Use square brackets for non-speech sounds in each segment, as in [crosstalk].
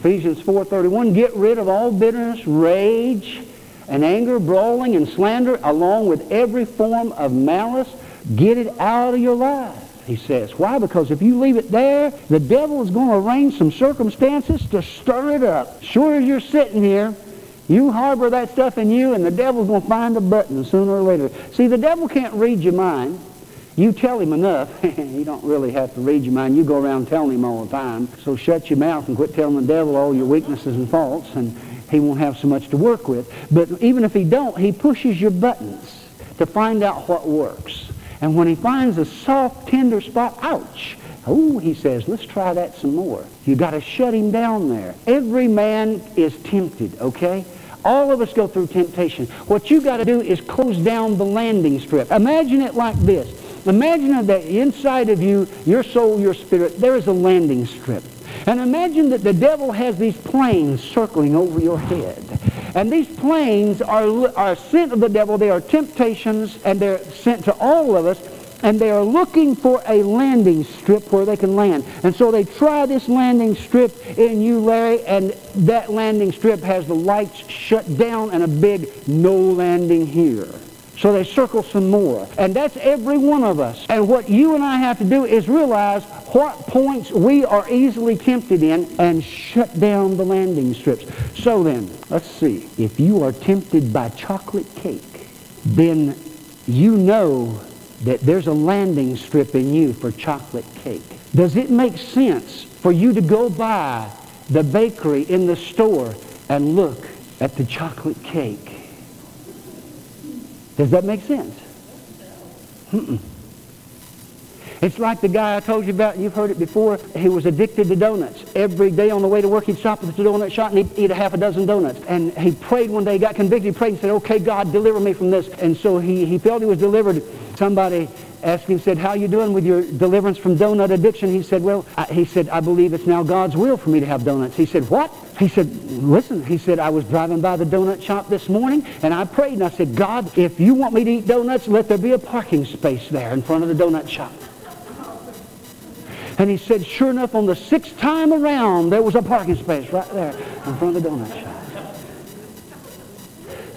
Ephesians 4.31, get rid of all bitterness, rage, and anger, brawling, and slander, along with every form of malice. Get it out of your life he says. Why? Because if you leave it there, the devil is going to arrange some circumstances to stir it up. Sure as you're sitting here, you harbor that stuff in you, and the devil's going to find a button sooner or later. See, the devil can't read your mind. You tell him enough. [laughs] you don't really have to read your mind. You go around telling him all the time. So shut your mouth and quit telling the devil all your weaknesses and faults, and he won't have so much to work with. But even if he don't, he pushes your buttons to find out what works. And when he finds a soft, tender spot, ouch, oh, he says, let's try that some more. You got to shut him down there. Every man is tempted, okay? All of us go through temptation. What you got to do is close down the landing strip. Imagine it like this. Imagine that inside of you, your soul, your spirit, there is a landing strip. And imagine that the devil has these planes circling over your head. And these planes are, are sent of the devil. They are temptations, and they're sent to all of us. And they are looking for a landing strip where they can land. And so they try this landing strip in you, Larry, and that landing strip has the lights shut down and a big no landing here. So they circle some more. And that's every one of us. And what you and I have to do is realize what points we are easily tempted in and shut down the landing strips. So then, let's see. If you are tempted by chocolate cake, then you know that there's a landing strip in you for chocolate cake. Does it make sense for you to go by the bakery in the store and look at the chocolate cake? Does that make sense? Mm-mm. It's like the guy I told you about, you've heard it before, he was addicted to donuts. Every day on the way to work, he'd stop at the donut shop and he'd eat a half a dozen donuts. And he prayed one day, got convicted, he prayed and said, okay, God, deliver me from this. And so he, he felt he was delivered. Somebody asked him, said, how you doing with your deliverance from donut addiction? He said, well, I, he said, I believe it's now God's will for me to have donuts. He said, what? He said, listen, he said, I was driving by the donut shop this morning and I prayed and I said, God, if you want me to eat donuts, let there be a parking space there in front of the donut shop. And he said, sure enough, on the sixth time around, there was a parking space right there in front of the donut shop.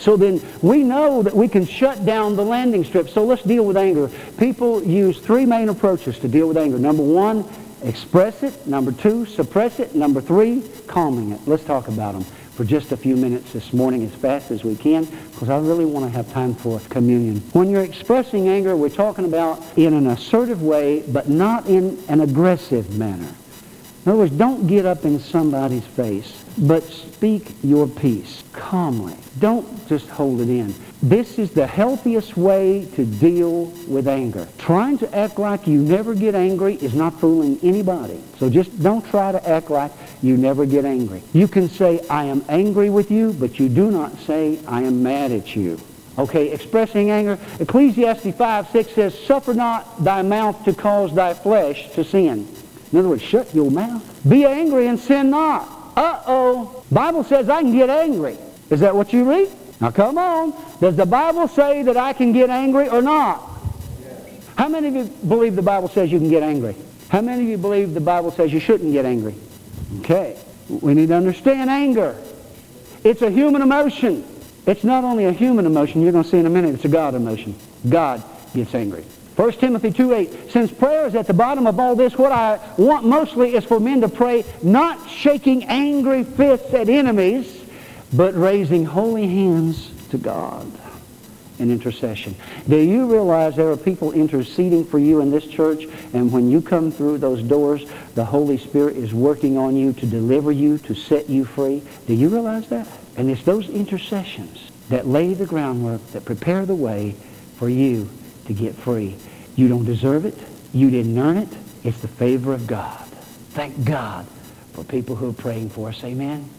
So then we know that we can shut down the landing strip. So let's deal with anger. People use three main approaches to deal with anger. Number one, express it. Number two, suppress it. Number three, calming it. Let's talk about them for just a few minutes this morning as fast as we can because I really want to have time for communion. When you're expressing anger, we're talking about in an assertive way but not in an aggressive manner. In other words, don't get up in somebody's face, but speak your piece calmly. Don't just hold it in. This is the healthiest way to deal with anger. Trying to act like you never get angry is not fooling anybody. So just don't try to act like you never get angry. You can say, I am angry with you, but you do not say, I am mad at you. Okay, expressing anger. Ecclesiastes 5, 6 says, Suffer not thy mouth to cause thy flesh to sin. In other words, shut your mouth. Be angry and sin not. Uh-oh. Bible says I can get angry. Is that what you read? Now come on. Does the Bible say that I can get angry or not? Yes. How many of you believe the Bible says you can get angry? How many of you believe the Bible says you shouldn't get angry? Okay. We need to understand anger. It's a human emotion. It's not only a human emotion, you're going to see in a minute, it's a God emotion. God gets angry. 1 Timothy 2.8, since prayer is at the bottom of all this, what I want mostly is for men to pray not shaking angry fists at enemies, but raising holy hands to God in intercession. Do you realize there are people interceding for you in this church, and when you come through those doors, the Holy Spirit is working on you to deliver you, to set you free? Do you realize that? And it's those intercessions that lay the groundwork, that prepare the way for you to get free. You don't deserve it. You didn't earn it. It's the favor of God. Thank God for people who are praying for us. Amen.